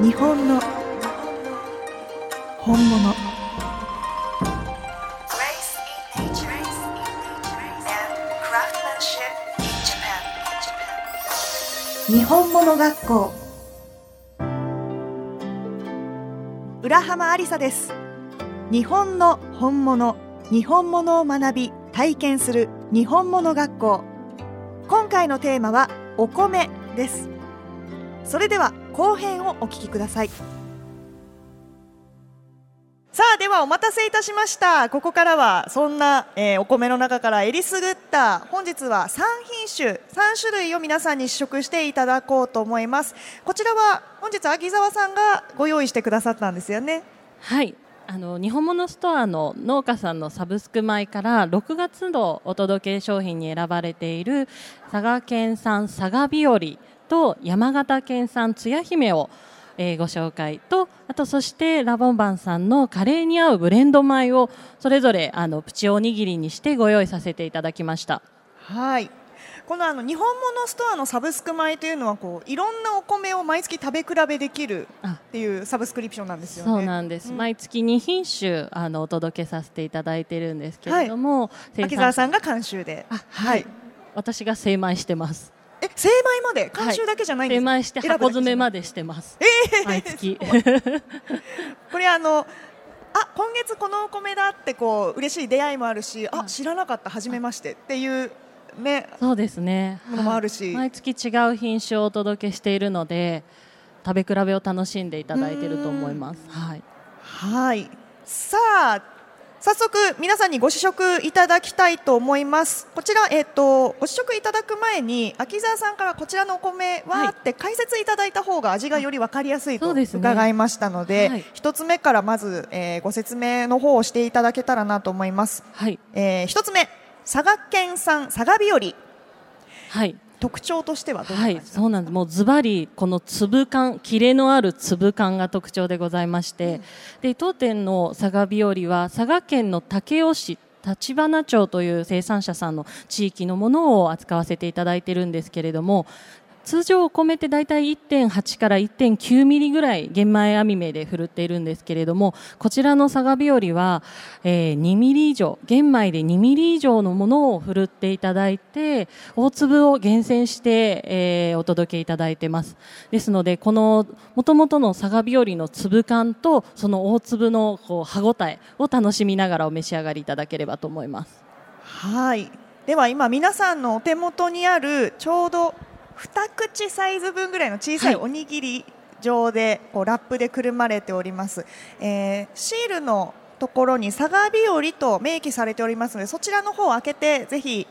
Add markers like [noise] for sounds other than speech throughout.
日本の本物.日本物学校。浦浜ありさです。日本の本物。日本物を学び体験する。日本物学校。今回のテーマはお米です。それでは後編をお聞きください。さあではお待たせいたしました。ここからはそんな、えーお米の中からえりすぐった本日は3品種3種類を皆さんに試食していただこうと思います。こちらは本日秋澤さんがご用意してくださったんですよね。はい。あの日本物ストアの農家さんのサブスク米から6月のお届け商品に選ばれている佐賀県産佐賀日和と山形県産つや姫を、えーご紹介とあとそしてラボンバンさんのカレーに合うブレンド米をそれぞれあのプチおにぎりにしてご用意させていただきました。はい。このあの日本物ストアのサブスク米というのはこういろんなお米を毎月食べ比べできるあ。っていうサブスクリプションなんですよね。そうなんです、うん。毎月2品種あのお届けさせていただいてるんですけれども、生産秋澤さんが監修で。あはい、私が精米してますえ精米まで監修だけじゃないんですか、精米して箱詰めまでしてます。毎月。[laughs] これあのあ今月このお米だってこう嬉しい出会いもあるしあ知らなかった初めましてっていうねそうですね。ものもあるしはい毎月違う品種をお届けしているので、食べ比べを楽しんでいただいていると思います。はい。はいさあ早速皆さんにご試食いただきたいと思います。こちらえっ、とご試食いただく前に秋澤さんからこちらのお米は、はい。って解説いただいた方が味がより分かりやすいと伺いましたのではい。一、つ目からまず、えーご説明の方をしていただけたらなと思います。はい。えー一つ目佐賀県産佐賀日和。はい。特徴としてははい、感じですか、そうなんです。もうズバリこの粒感、切れのある粒感が特徴でございまして、で当店の佐賀日和は佐賀県の武雄市立花町という生産者さんの地域のものを扱わせていただいているんですけれども。通常お米って大体1.8から1.9ミリぐらい玄米網目で振るっているんですけれどもこちらの佐賀日和は、えー2ミリ以上玄米で2ミリ以上のものを振るっていただいて大粒を厳選して、えーお届けいただいてます。ですのでこの元々の佐賀日和の粒感とその大粒のこう歯ごたえを楽しみながらお召し上がりいただければと思います。はい。では今皆さんのお手元にあるちょうど二口サイズ分ぐらいの小さいはい。おにぎり状でこうラップでくるまれております、えーシールのところに佐賀日和と明記されておりますのでそちらの方を開けてぜひ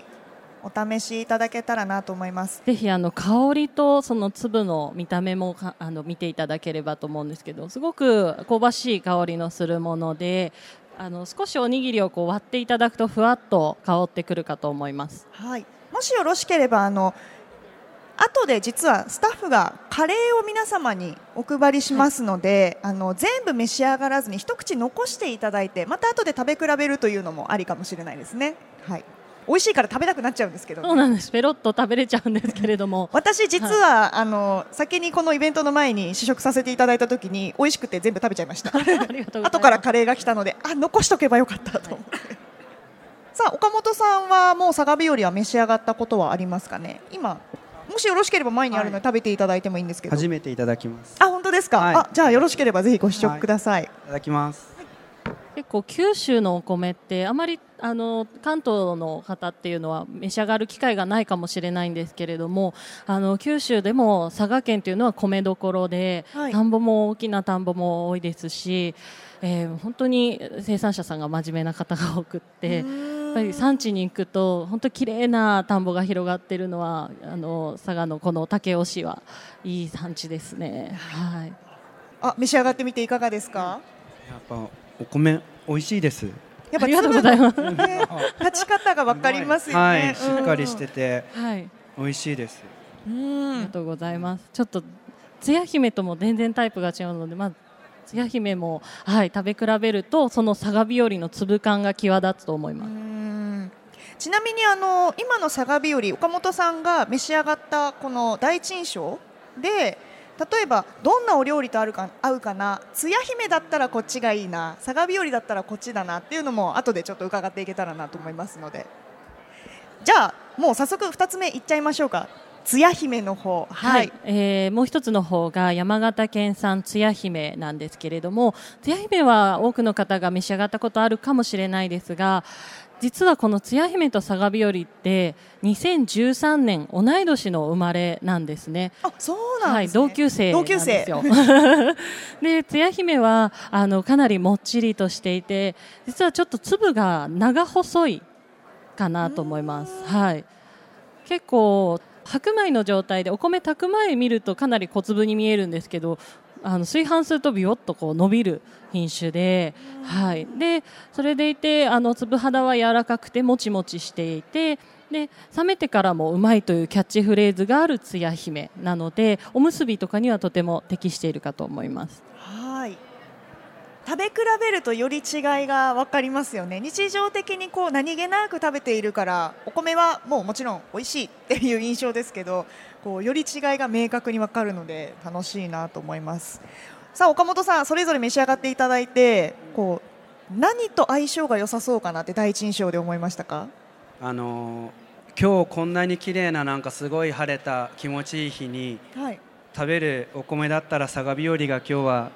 お試しいただけたらなと思います。ぜひあの香りとその粒の見た目もかあの見ていただければと思うんですけどすごく香ばしい香りのするものであの少しおにぎりをこう割っていただくとふわっと香ってくるかと思います。はい、もしよろしければあの後で実はスタッフがカレーを皆様にお配りしますので、あの全部召し上がらずに一口残していただいてまた後で食べ比べるというのもありかもしれないですね。はい、美味しいから食べたくなっちゃうんですけど、そうなんです。ペロッと食べれちゃうんですけれども。[laughs] 私実は、あの先にこのイベントの前に試食させていただいた時に美味しくて全部食べちゃいました。[laughs] 後からカレーが来たのであ残しとけばよかったと思って、さあ岡本さんはもう佐賀日和は召し上がったことはありますかね？今もしよろしければ前にあるので食べていただいてもいいんですけど、初めていただきます。あ本当ですか、はい。あじゃあよろしければぜひご試食ください、いただきます。結構九州のお米ってあまりあの関東の方っていうのは召し上がる機会がないかもしれないんですけれどもあの九州でも佐賀県というのは米どころで、はい。田んぼも大きな田んぼも多いですし、えー本当に生産者さんが真面目な方が多くって。やっぱり産地に行くと本当綺麗な田んぼが広がっているのはあの佐賀のこの武雄市はいい産地ですね。はい。あ召し上がってみていかがですか？やっぱお米美味しいです。やっありがとうございます。ね [laughs] 立ち方がわかりますよね、はい、しっかりしててはい。美味しいです。うんありがとうございます。ちょっとつや姫とも全然タイプが違うので、まあつや姫もはい食べ比べるとその佐賀日和の粒感が際立つと思います。ちなみにあの今の佐賀日和岡本さんが召し上がったこの第一印象で例えばどんなお料理とあるか合うかなつや姫だったらこっちがいいな佐賀日和だったらこっちだなっていうのも後でちょっと伺っていけたらなと思いますので。じゃあもう早速2つ目いっちゃいましょうか。つや姫の方はい、えーもう一つの方が山形県産つや姫なんですけれどもつや姫は多くの方が召し上がったことあるかもしれないですが実はこのつや姫と佐賀日和って2013年同い年の生まれなんですね。あそうなんね同級生なん同級生ですよ。[laughs] で、つや姫はあのかなりもっちりとしていて、実はちょっと粒が長細いかなと思います。はい。結構白米の状態でお米炊く前見るとかなり小粒に見えるんですけど、あの炊飯するとビヨッとこう伸びる品種で、はい。で、それでいてあの粒肌は柔らかくてもちもちしていて。で冷めてからもうまいというキャッチフレーズがあるつや姫なのでおむすびとかにはとても適しているかと思います。はい食べ比べるとより違いが分かりますよね。日常的にこう何気なく食べているからお米はもうもちろん美味しいっていう印象ですけどこうより違いが明確に分かるので楽しいなと思います。さあ岡本さんそれぞれ召し上がっていただいてこう何と相性が良さそうかなって第一印象で思いましたか？あのー今日こんなに綺麗ななんかすごい晴れた気持ちいい日にはい。食べるお米だったら佐賀日和が今日は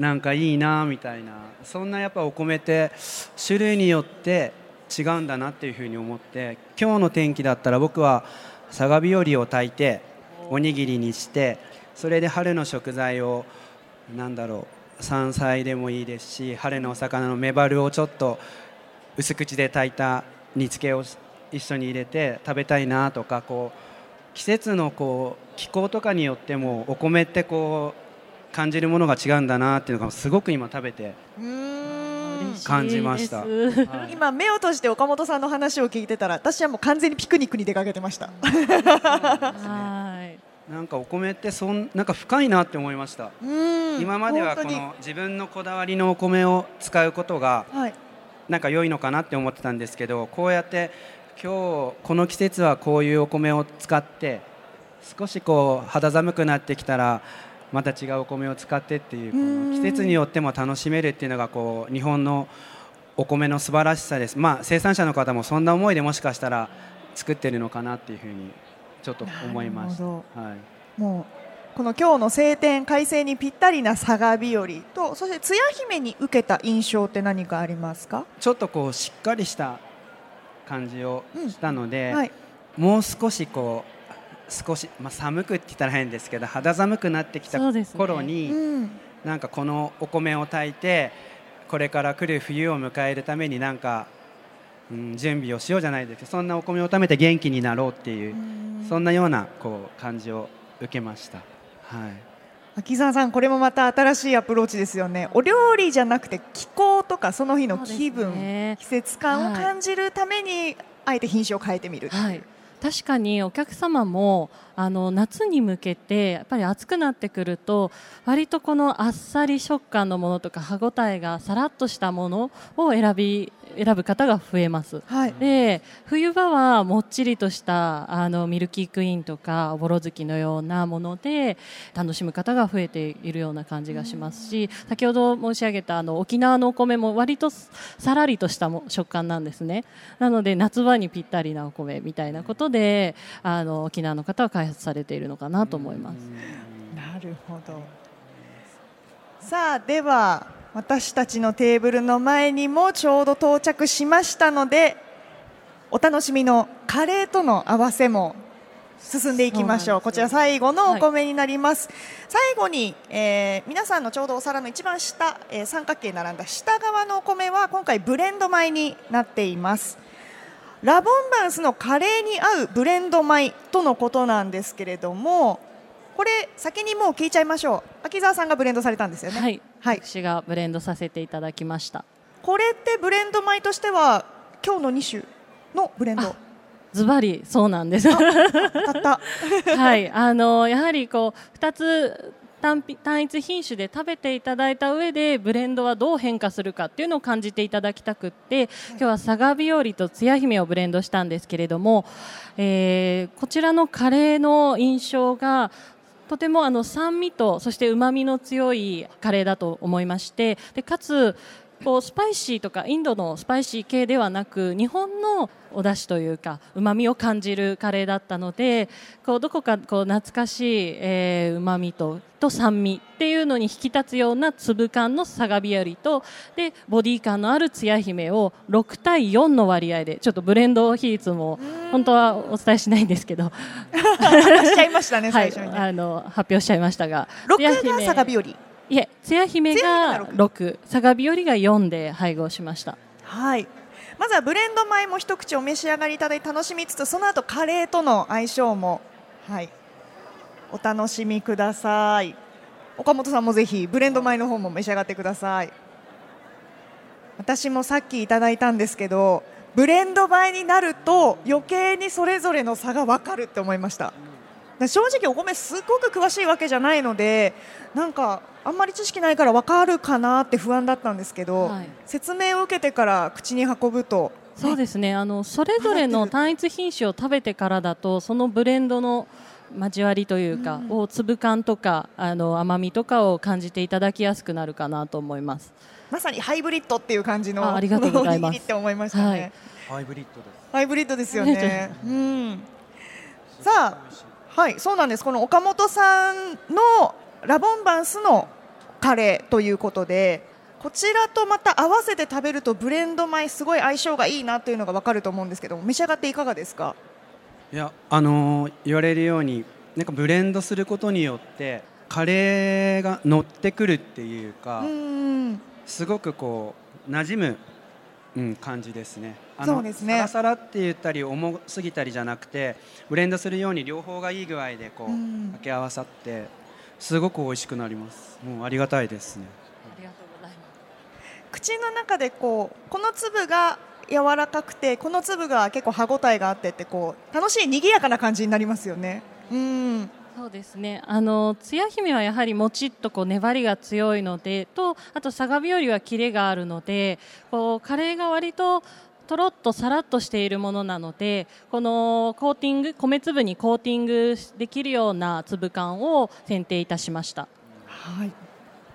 なんかいいなみたいなそんなやっぱお米って種類によって違うんだなっていうふうに思って今日の天気だったら僕は佐賀日和を炊いておにぎりにしてそれで春の食材をなんだろう山菜でもいいですし春のお魚のメバルをちょっと薄口で炊いた煮付けを一緒に入れて食べたいなとかこう季節のこう気候とかによってもお米ってこう感じるものが違うんだなっていうのがすごく今食べて感じました。はい。今目を閉じて岡本さんの話を聞いてたら私はもう完全にピクニックに出かけてました。はい。なんかお米ってそんなんか深いなって思いました。うん。今まではこの自分のこだわりのお米を使うことがはい。なんか良いのかなって思ってたんですけどこうやって今日この季節はこういうお米を使って少しこう肌寒くなってきたらまた違うお米を使ってっていうこ季節によっても楽しめるっていうのがこう日本のお米の素晴らしさです。まあ生産者の方もそんな思いでもしかしたら作ってるのかなっていうふうにちょっと思いました。はい。もうこの今日の晴天快晴にぴったりな佐賀日和とそしてつや姫に受けた印象って何かありますか、ちょっとこうしっかりした感じをしたので、はい、もう少しこう少し、まあ、寒くって言ったら変ですけど肌寒くなってきたそうですね。う頃に、ん、なんかこのお米を炊いてこれから来る冬を迎えるためになんか、うん、準備をしようじゃないですけどそんなお米を食べて元気になろうっていう、そんなようなこう感じを受けました。はい。秋沢さんこれもまた新しいアプローチですよね。お料理じゃなくて気候とかその日の気分、ね。季節感を感じるために、あえて品種を変えてみる、はい、確かにお客様もあの夏に向けてやっぱり暑くなってくると割とこのあっさり食感のものとか歯ごたえがさらっとしたものを選び選ぶ方が増えます。はいで冬場はもっちりとしたあのミルキークイーンとかおぼろ月のようなもので楽しむ方が増えているような感じがしますし先ほど申し上げたあの沖縄のお米も割とさらりとしたも食感なんですねなので夏場にぴったりなお米みたいなことであの沖縄の方は開発されているのかなと思います。なるほどさあでは私たちのテーブルの前にもちょうど到着しましたのでお楽しみのカレーとの合わせも進んでいきましょう。こちら最後のお米になります、最後に、えー皆さんのちょうどお皿の一番下、えー三角形に並んだ下側のお米は今回ブレンド米になっています。ラボンバンスのカレーに合うブレンド米とのことなんですけれどもこれ先にもう聞いちゃいましょう。秋沢さんがブレンドされたんですよね。はい、はい。私がブレンドさせていただきました。これってブレンド米としては今日の2種のブレンド。ズバリそうなんです。たった。[laughs] はい、あのやはりこう2つ単品単一品種で食べていただいた上でブレンドはどう変化するかっていうのを感じていただきたくって今日は佐賀日和とつや姫をブレンドしたんですけれども、えーこちらのカレーの印象がとてもあの酸味とそして旨味の強いカレーだと思いましてでかつこうスパイシーとかインドのスパイシー系ではなく日本のお出汁というか旨味を感じるカレーだったのでこうどこかこう懐かしい、えー、旨味とと酸味っていうのに引き立つような粒感のサガビよりとでボディ感のあるつや姫を6対4の割合でちょっとブレンド比率も本当はお伝えしないんですけど、[laughs] しちゃいましたね、はい、最初にね。あの発表しちゃいましたが6つやが姫サガビより。いえつや姫つやが姫が6サガビよりが4で配合しました。はい。まずはブレンド米も一口お召し上がりいただいて楽しみつつその後カレーとの相性もはい。お楽しみください。岡本さんもぜひブレンド米の方も召し上がってください。私もさっきいただいたんですけどブレンド米になると余計にそれぞれの差が分かるって思いました。で正直お米すごく詳しいわけじゃないのでなんかあんまり知識ないから分かるかなって不安だったんですけど、はい。説明を受けてから口に運ぶと。そうですね。あのそれぞれの単一品種を食べてからだとそのブレンドの交わりというか、を粒感とかあの甘みとかを感じていただきやすくなるかなと思います。まさにハイブリッドっていう感じのあありがとうございます。って思いましたね、はい。ハイブリッドです。ハイブリッドですよね。うん。さあ、はい、そうなんです。この岡本さんのラボンバンスのカレーということで、こちらとまた合わせて食べるとブレンド米すごい相性がいいなというのがわかると思うんですけど、召し上がっていかがですか？いやあのー言われるようになんかブレンドすることによってカレーが乗ってくるっていうか、うん。すごくこう馴染む、うん、感じですね。あそうですねサラサラって言ったり重すぎたりじゃなくてブレンドするように両方がいい具合でこううん掛け合わさってすごく美味しくなります。もうありがたいですね。ありがとうございます。口の中でこうこの粒が柔らかくてこの粒が結構歯ごたえがあってってこう楽しい賑やかな感じになりますよね。うん。そうですね。あのつや姫はやはりもちっとこう粘りが強いので、とあとサガビよりはキレがあるので、こうカレーが割ととろっとさらっとしているものなので、このコーティング米粒にコーティングできるような粒感を選定いたしました。はい。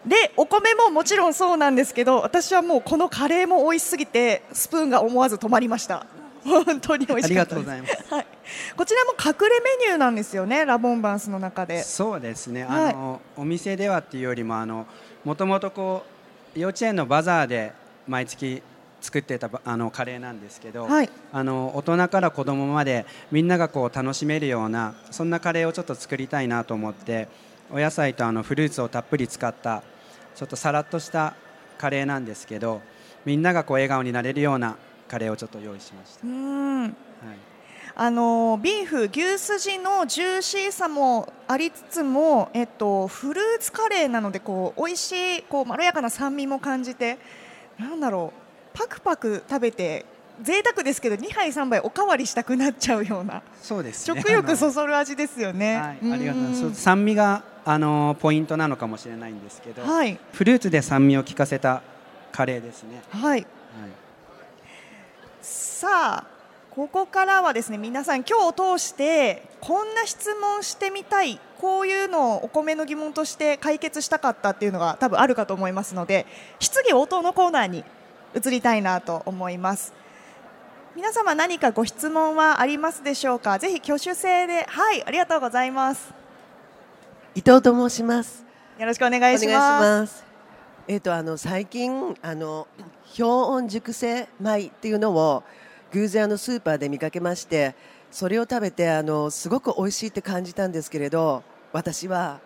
でお米ももちろんそうなんですけど私はもうこのカレーも美味しすぎてスプーンが思わず止まりました。[laughs] 本当に美味しかったです。ありがとうございます。はい、こちらも隠れメニューなんですよねラボンバンスの中で。そうですね、はい。あのお店ではっていうよりもあのもともとこう幼稚園のバザーで毎月作ってたばあのカレーなんですけど、はい。あの大人から子供までみんながこう楽しめるようなそんなカレーをちょっと作りたいなと思ってお野菜とあのフルーツをたっぷり使ったちょっとさらっとしたカレーなんですけどみんながこう笑顔になれるようなカレーをちょっと用意しました。うん。はい。あのビーフ牛すじのジューシーさもありつつも、えっと、フルーツカレーなのでこう美味しいこうまろやかな酸味も感じてなんだろうパクパク食べて贅沢ですけど2杯3杯おかわりしたくなっちゃうようなそうですね。食欲そそる味ですよね。はい、ありがとうございます。ん酸味があのポイントなのかもしれないんですけど、はい。フルーツで酸味を効かせたカレーですね。はい。はい、さあここからはですね皆さん今日を通してこんな質問してみたいこういうのをお米の疑問として解決したかったっていうのが多分あるかと思いますので質疑応答のコーナーに移りたいなと思います皆様何かご質問はありますでしょうか？ぜひ挙手制ではいありがとうございます伊藤と申します。よろしくお願いしますます。えっ、とあの最近あの氷温熟成米っていうのを偶然あのスーパーで見かけまして、それを食べてあのすごく美味しいって感じたんですけれど、私は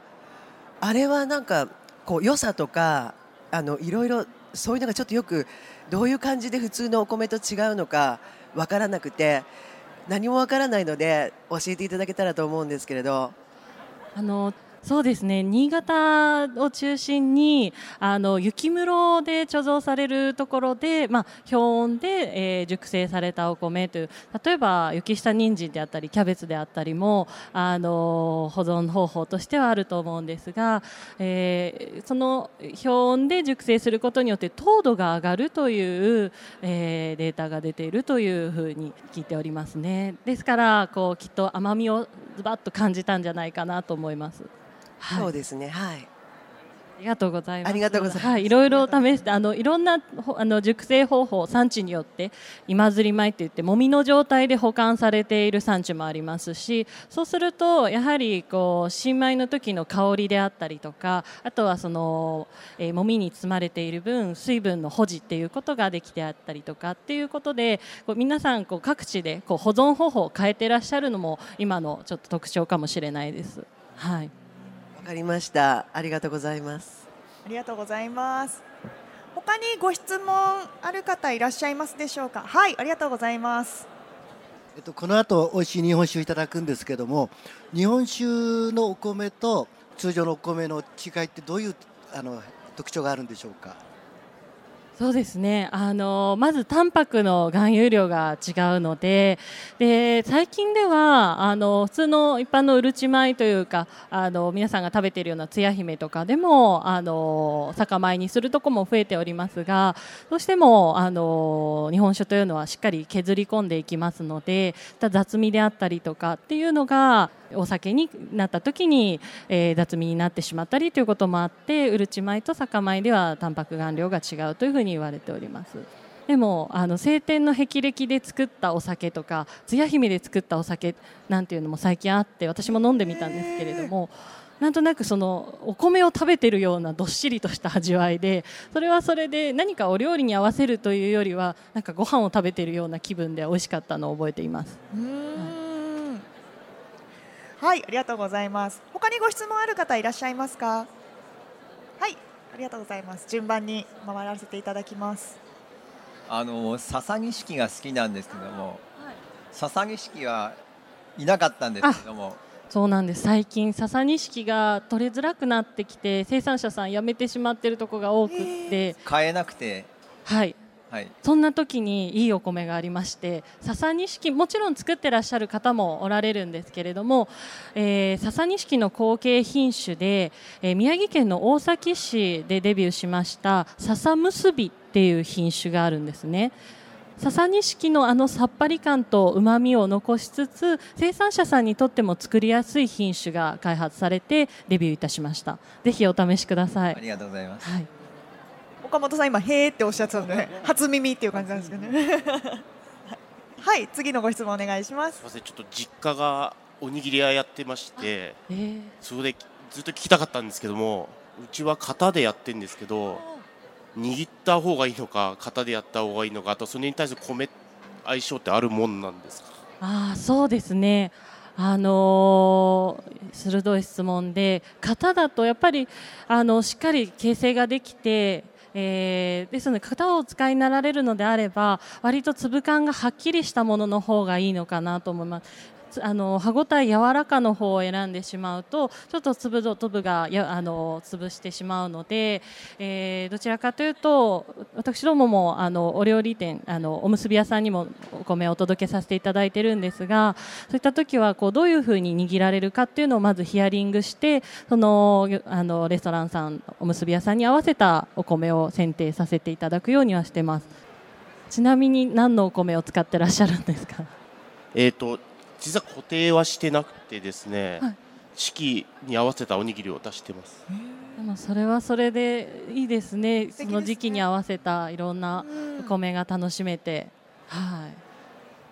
あれはなんかこう良さとかあのいろいろそういうのがちょっとよくどういう感じで普通のお米と違うのか分からなくて何も分からないので教えていただけたらと思うんですけれど。あのそうですね新潟を中心にあの雪室で貯蔵されるところで、まあ、氷温で、えー熟成されたお米という例えば雪下人参であったりキャベツであったりもあの保存方法としてはあると思うんですが、えーその氷温で熟成することによって糖度が上がるという、えーデータが出ているというふうに聞いておりますねですからこうきっと甘みをズバッと感じたんじゃないかなと思います。はいそうですね。はい。ありがとうございます。ありがとうございますはい、いろいろ試して、あのいろんなほあの熟成方法、産地によって今ずり米って言ってもみの状態で保管されている産地もありますし、そうするとやはりこう新米の時の香りであったりとか、あとはその、えー、もみに包まれている分水分の保持っていうことができてあったりとかっていうことで、こう皆さんこう各地でこう保存方法を変えてらっしゃるのも今のちょっと特徴かもしれないです。はい。わかりました。ありがとうございます。ありがとうございます。他にご質問ある方いらっしゃいますでしょうか？はい、ありがとうございます。えっと、この後美味しい日本酒をいただくんですけども日本酒のお米と通常のお米の違いってどういうあの特徴があるんでしょうか？そうですね。あのまずタンパクの含有量が違うのでで最近ではあの普通の一般のうるち米というかあの皆さんが食べているようなつや姫とかでもあの酒米にするとこも増えておりますがどうしてもあの日本酒というのはしっかり削り込んでいきますので雑味であったりとかっていうのがお酒になった時に、えー、雑味になってしまったりということもあってうるち米と酒米ではタンパク含量が違うというふうに言われております。でもあの晴天の霹靂で作ったお酒とかつや姫で作ったお酒なんていうのも最近あって私も飲んでみたんですけれどもなんとなくそのお米を食べてるようなどっしりとした味わいでそれはそれで何かお料理に合わせるというよりはなんかご飯を食べてるような気分で美味しかったのを覚えています。うーんはい、ありがとうございます。他にご質問ある方いらっしゃいますか？はい、ありがとうございます。順番に回らせていただきます。あの笹錦が好きなんですけども、笹錦はいなかったんですけども、そうなんです最近笹錦が取れづらくなってきて生産者さん辞めてしまっているところが多くって、買えなくて、はいはい、そんな時にいいお米がありまして笹錦もちろん作ってらっしゃる方もおられるんですけれども、えー、笹錦の後継品種で、えー宮城県の大崎市でデビューしました笹結びっていう品種があるんですね。笹錦のあのさっぱり感とうまみを残しつつ生産者さんにとっても作りやすい品種が開発されてデビューいたしましたぜひお試しくださいありがとうございます。はい、岡本さん今へーっておっしゃってたので、初耳っていう感じなんですけどね。[laughs] はい、次のご質問お願いしますすみ。ませんちょっと実家がおにぎり屋やってましてえーそれでずっと聞きたかったんですけどもうちは型でやってるんですけど握った方がいいのか型でやった方がいいのかあとそれに対する米相性ってあるもんなんですか？ああそうですね。あのー鋭い質問で型だとやっぱりあのしっかり形成ができて、えーですので型をお使いになられるのであれば割と粒感がはっきりしたものの方がいいのかなと思います。あの歯ごたえ柔らかの方を選んでしまうとちょっと粒と粒がやあの潰してしまうので、えーどちらかというと私どももあのお料理店あのおむすび屋さんにもお米をお届けさせていただいてるんですがそういった時はこうどういうふうに握られるかっていうのをまずヒアリングしてそのあのレストランさんおむすび屋さんに合わせたお米を選定させていただくようにはしてます。ちなみに何のお米を使ってらっしゃるんですか？えー、と実は固定はしてなくてですね、はい。四季に合わせたおにぎりを出してます。でもそれはそれでいいですね。ですね。その時期に合わせたいろんなお米が楽しめて、はい。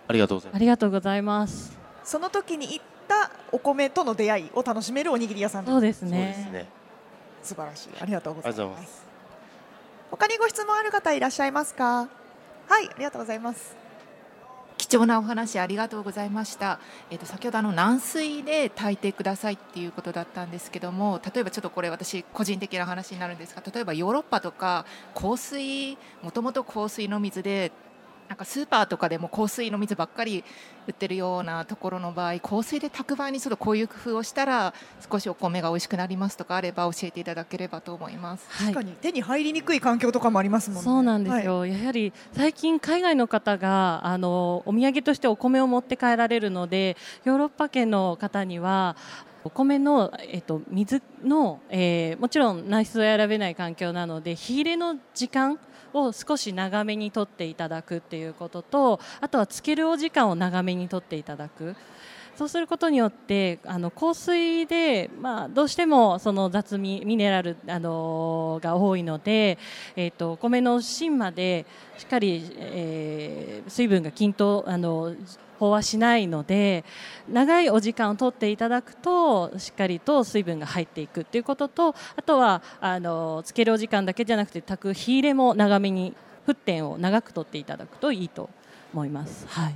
ありがとうございます。ありがとうございます。その時に行ったお米との出会いを楽しめるおにぎり屋さんそうですそうですね。ね素晴らしい。ありがとうございま。ありがとうございます。他にご質問ある方いらっしゃいますか？はい、ありがとうございます。貴重なお話ありがとうございました。えっ、と先ほどあの軟水で炊いてくださいっていうことだったんですけども、例えばちょっとこれ私個人的な話になるんですが、例えばヨーロッパとか香水もともと香水の水で。なんかスーパーとかでも香水の水ばっかり売ってるようなところの場合香水で炊く場合にちょっとこういう工夫をしたら少しお米が美味しくなりますとかあれば教えていただければと思います。はい。確かに手に入りにくい環境とかもありますもんね。そうなんですよ、やはり最近、海外の方があのお土産としてお米を持って帰られるのでヨーロッパ圏の方にはお米の、えっと、水の、えーもちろん内室を選べない。環境なので火入れの時間を少し長めにとっていただくっていうこととあとはつけるお時間を長めにとっていただく。そうすることによってあの香水で、まあ、どうしてもその雑味ミネラル、あのが多いので、えー、とお米の芯までしっかり、えー水分が均等あの飽和しないので長いお時間をとっていただくとしっかりと水分が入っていくということとあとはあのつけるお時間だけじゃなくて炊く火入れも長めに沸点を長くとっていただくといいと思います。はい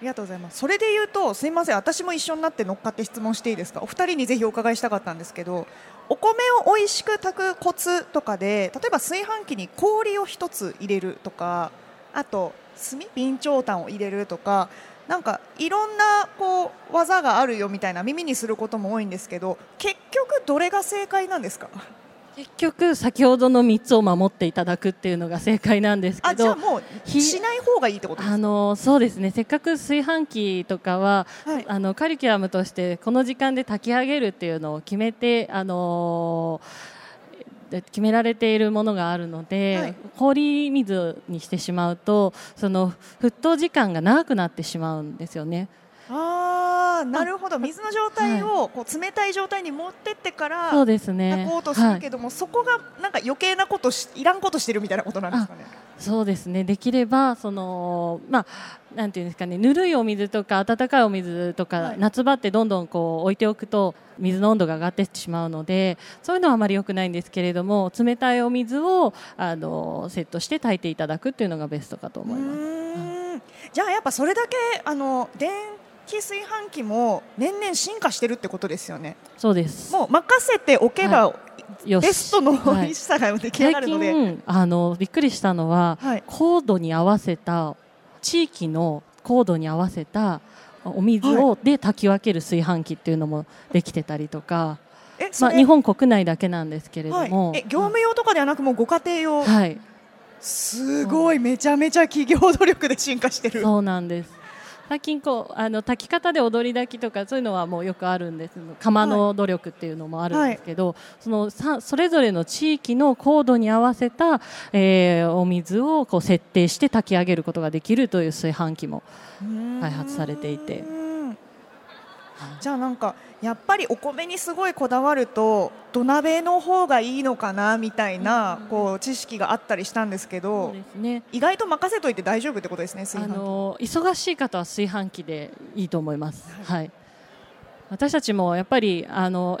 ありがとうございます。それで言うと、すみません、私も一緒になって乗っかって質問していいですか？お二人にぜひお伺いしたかったんですけど、お米を美味しく炊くコツとかで、例えば炊飯器に氷を一つ入れるとか、あと炭備長炭を入れるとか。なんかいろんなこう技があるよみたいな耳にすることも多いんですけど結局どれが正解なんですか？結局先ほどの3つを守っていただくっていうのが正解なんですけあじゃあどもうひしない方がいいってことですか？あのそうですね。せっかく炊飯器とかは、はい。あのカリキュラムとしてこの時間で炊き上げるっていうのを決めてあので決められているものがあるので、はい氷水にしてしまうとその沸騰時間が長くなってしまうんですよね。ああなるほど。水の状態をこう冷たい状態に持ってってからそうですね。炊こうとするけども、そこがなんか余計なことしいらんことしてるみたいなことなんですかね。そうですね。できればそのまあなんていうんですかね。ぬるいお水とか温かいお水とか、はい。夏場ってどんどんこう置いておくと水の温度が上がってしまうのでそういうのはあまり良くないんですけれども冷たいお水をあのセットして炊いていただくっていうのがベストかと思います。じゃあやっぱそれだけあの電気炊飯器も年々進化してるってことですよね。そうです。もう任せておけば、よし。ベストの美はい味しさが出来上が最るので、近あのびっくりしたのは、はい。高度に合わせた地域の高度に合わせたお水を、で炊き分ける炊飯器っていうのもできてたりとか、まあ、日本国内だけなんですけれどはい。業務用とかではなくもうご家庭用、はい、すごいめちゃめちゃ企業努力で進化してる。そうなんです。最近こうあの炊き方で踊り炊きとかそういうのはもうよくあるんです。釜の努力っていうのもあるんですけど、そのさそれぞれの地域の高度に合わせた、えーお水をこう設定して炊き上げることができるという炊飯器も開発されていて。うんじゃあなんかやっぱりお米にすごいこだわると土鍋の方がいいのかなみたいなこう知識があったりしたんですけそどね。意外と任せといて大丈夫ってことですね炊あ飯器の忙しい方は炊飯器でいいと思います。はい。私たちもやっぱりあの。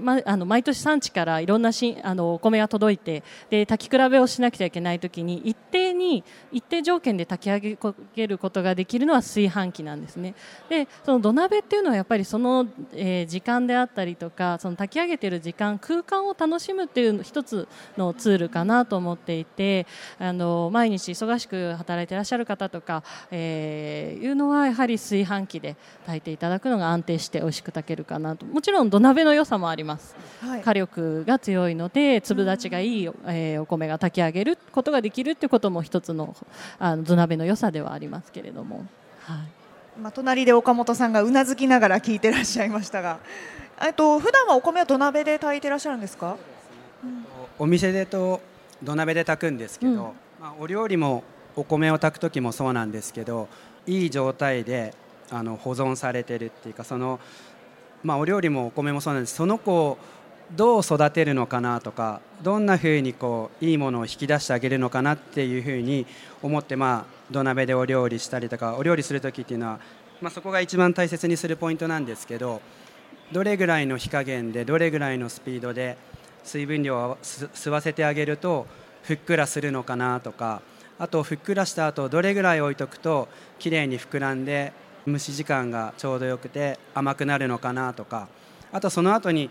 ま、あの毎年産地からいろんなしあのお米が届いてで炊き比べをしなくちゃいけないときに一定に一定条件で炊き上げることができるのは炊飯器なんですね。でその土鍋っていうのはやっぱりその、えー時間であったりとかその炊き上げてる時間空間を楽しむっていう一つのツールかなと思っていてあの毎日忙しく働いていらっしゃる方とか、えーいうのはやはり炊飯器で炊いていただくのが安定して美味しく炊けるかなと。もちろん土鍋の良さもあります。はい。火力が強いので粒立ちがいい、えーお米が炊き上げることができるっていうことも一つのあの土鍋の良さではありますけれども、はい、まあ、隣で岡本さんがうなずきながら聞いてらっしゃいましたが。えっと普段はお米は土鍋で炊いてらっしゃるんですか？お店でと土鍋で炊くんですけど、うん。まあ、お料理もお米を炊く時もそうなんですけどいい状態であの保存されてるっていうかその、まあ、お料理もお米もそうなんです。その子をどう育てるのかなとかどんなふうにこういいものを引き出してあげるのかなっていうふうに思って、まあ、土鍋でお料理したりとかお料理する時っていうのは、まあ、そこが一番大切にするポイントなんですけどどれぐらいの火加減でどれぐらいのスピードで水分量を吸わせてあげるとふっくらするのかなとかあとふっくらした後どれぐらい置いとくときれいに膨らんで蒸し時間がちょうどよくて甘くなるのかなとか。あとその後に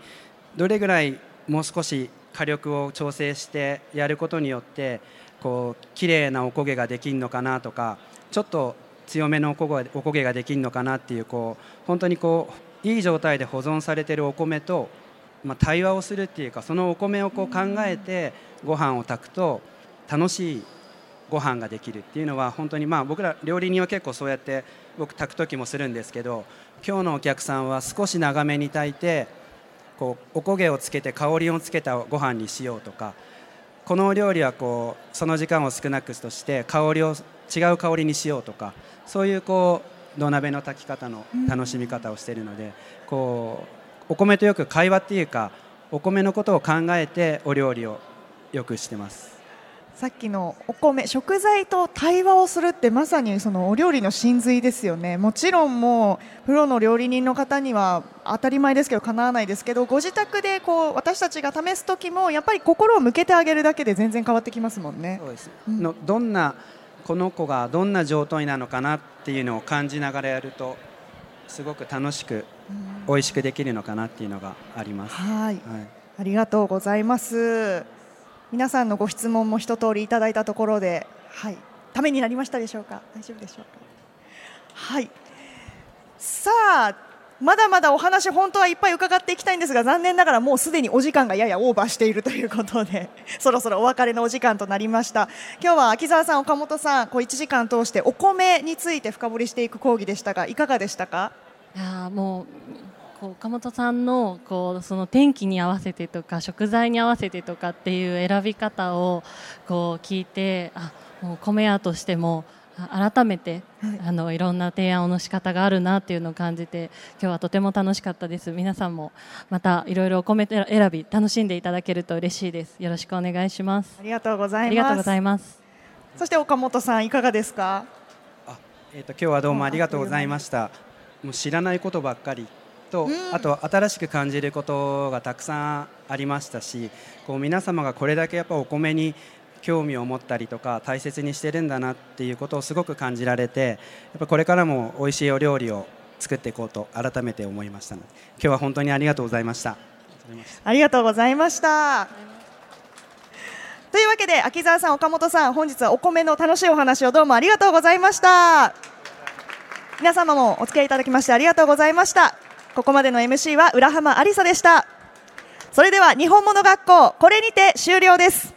どれぐらいもう少し火力を調整してやることによってこう綺麗なおこげができるのかなとかちょっと強めのおこげおこげができるのかなっていうこう本当にこういい状態で保存されてるお米と、まあ、対話をするっていうかそのお米をこう考えてご飯を炊くと楽しいご飯ができるっていうのは本当にまあ僕ら料理人は結構そうやって僕炊く時もするんですけど今日のお客さんは少し長めに炊いてこうおこげをつけて香りをつけたご飯にしようとかこのお料理はこうその時間を少なくとして香りを違う香りにしようとかそういうこう土鍋の炊き方の楽しみ方をしているので、こうお米とよく会話っていうかお米のことを考えてお料理をよくしてます。さっきのお米食材と対話をするってまさにそのお料理の真髄ですよね。もちろんもうプロの料理人の方には当たり前ですけどかなわないですけどご自宅でこう私たちが試す時もやっぱり心を向けてあげるだけで全然変わってきますもんね。そうです。のどんなこの子がどんな状態なのかなっていうのを感じながらやるとすごく楽しく美味しくできるのかなっていうのがあります。はい。はい。ありがとうございます皆さんのご質問も一通りいただいたところではいためになりましたでしょうか？大丈夫でしょうか？はい。さあまだまだお話本当はいっぱい伺っていきたいんですが残念ながらもうすでにお時間がややオーバーしているということで [laughs] そろそろお別れのお時間となりました。今日は秋澤さん岡本さんこう1時間通してお米について深掘りしていく講義でしたがいかがでしたか？いやーもうこう岡本さんのこうその天気に合わせてとか食材に合わせてとかっていう選び方をこう聞いてあもう米屋としてもあ改めて、はい。あのいろんな提案の仕方があるなっていうのを感じて今日はとても楽しかったです。皆さんもまたいろいろお米選び楽しんでいただけると嬉しいです。よろしくお願いします。ありがとうございます。ありがとうございますそして岡本さんいかがですかえー、と今日はどうもありがとうございました。もう知らないことばっかりと、うんあと新しく感じることがたくさんありましたし、こう皆様がこれだけやっぱお米に興味を持ったりとか大切にしてるんだなっていうことをすごく感じられて、やっぱこれからも美味しいお料理を作っていこうと改めて思いましたので、今日は本当にありがとうございました。ありがとうございました。というわけで秋澤さん、岡本さん、本日はお米の楽しいお話をどうもありがとうございました。皆様もお付き合いいただきましてありがとうございました。ここまでの MC は浦浜ありさでした。それでは日本物学校これにて終了です。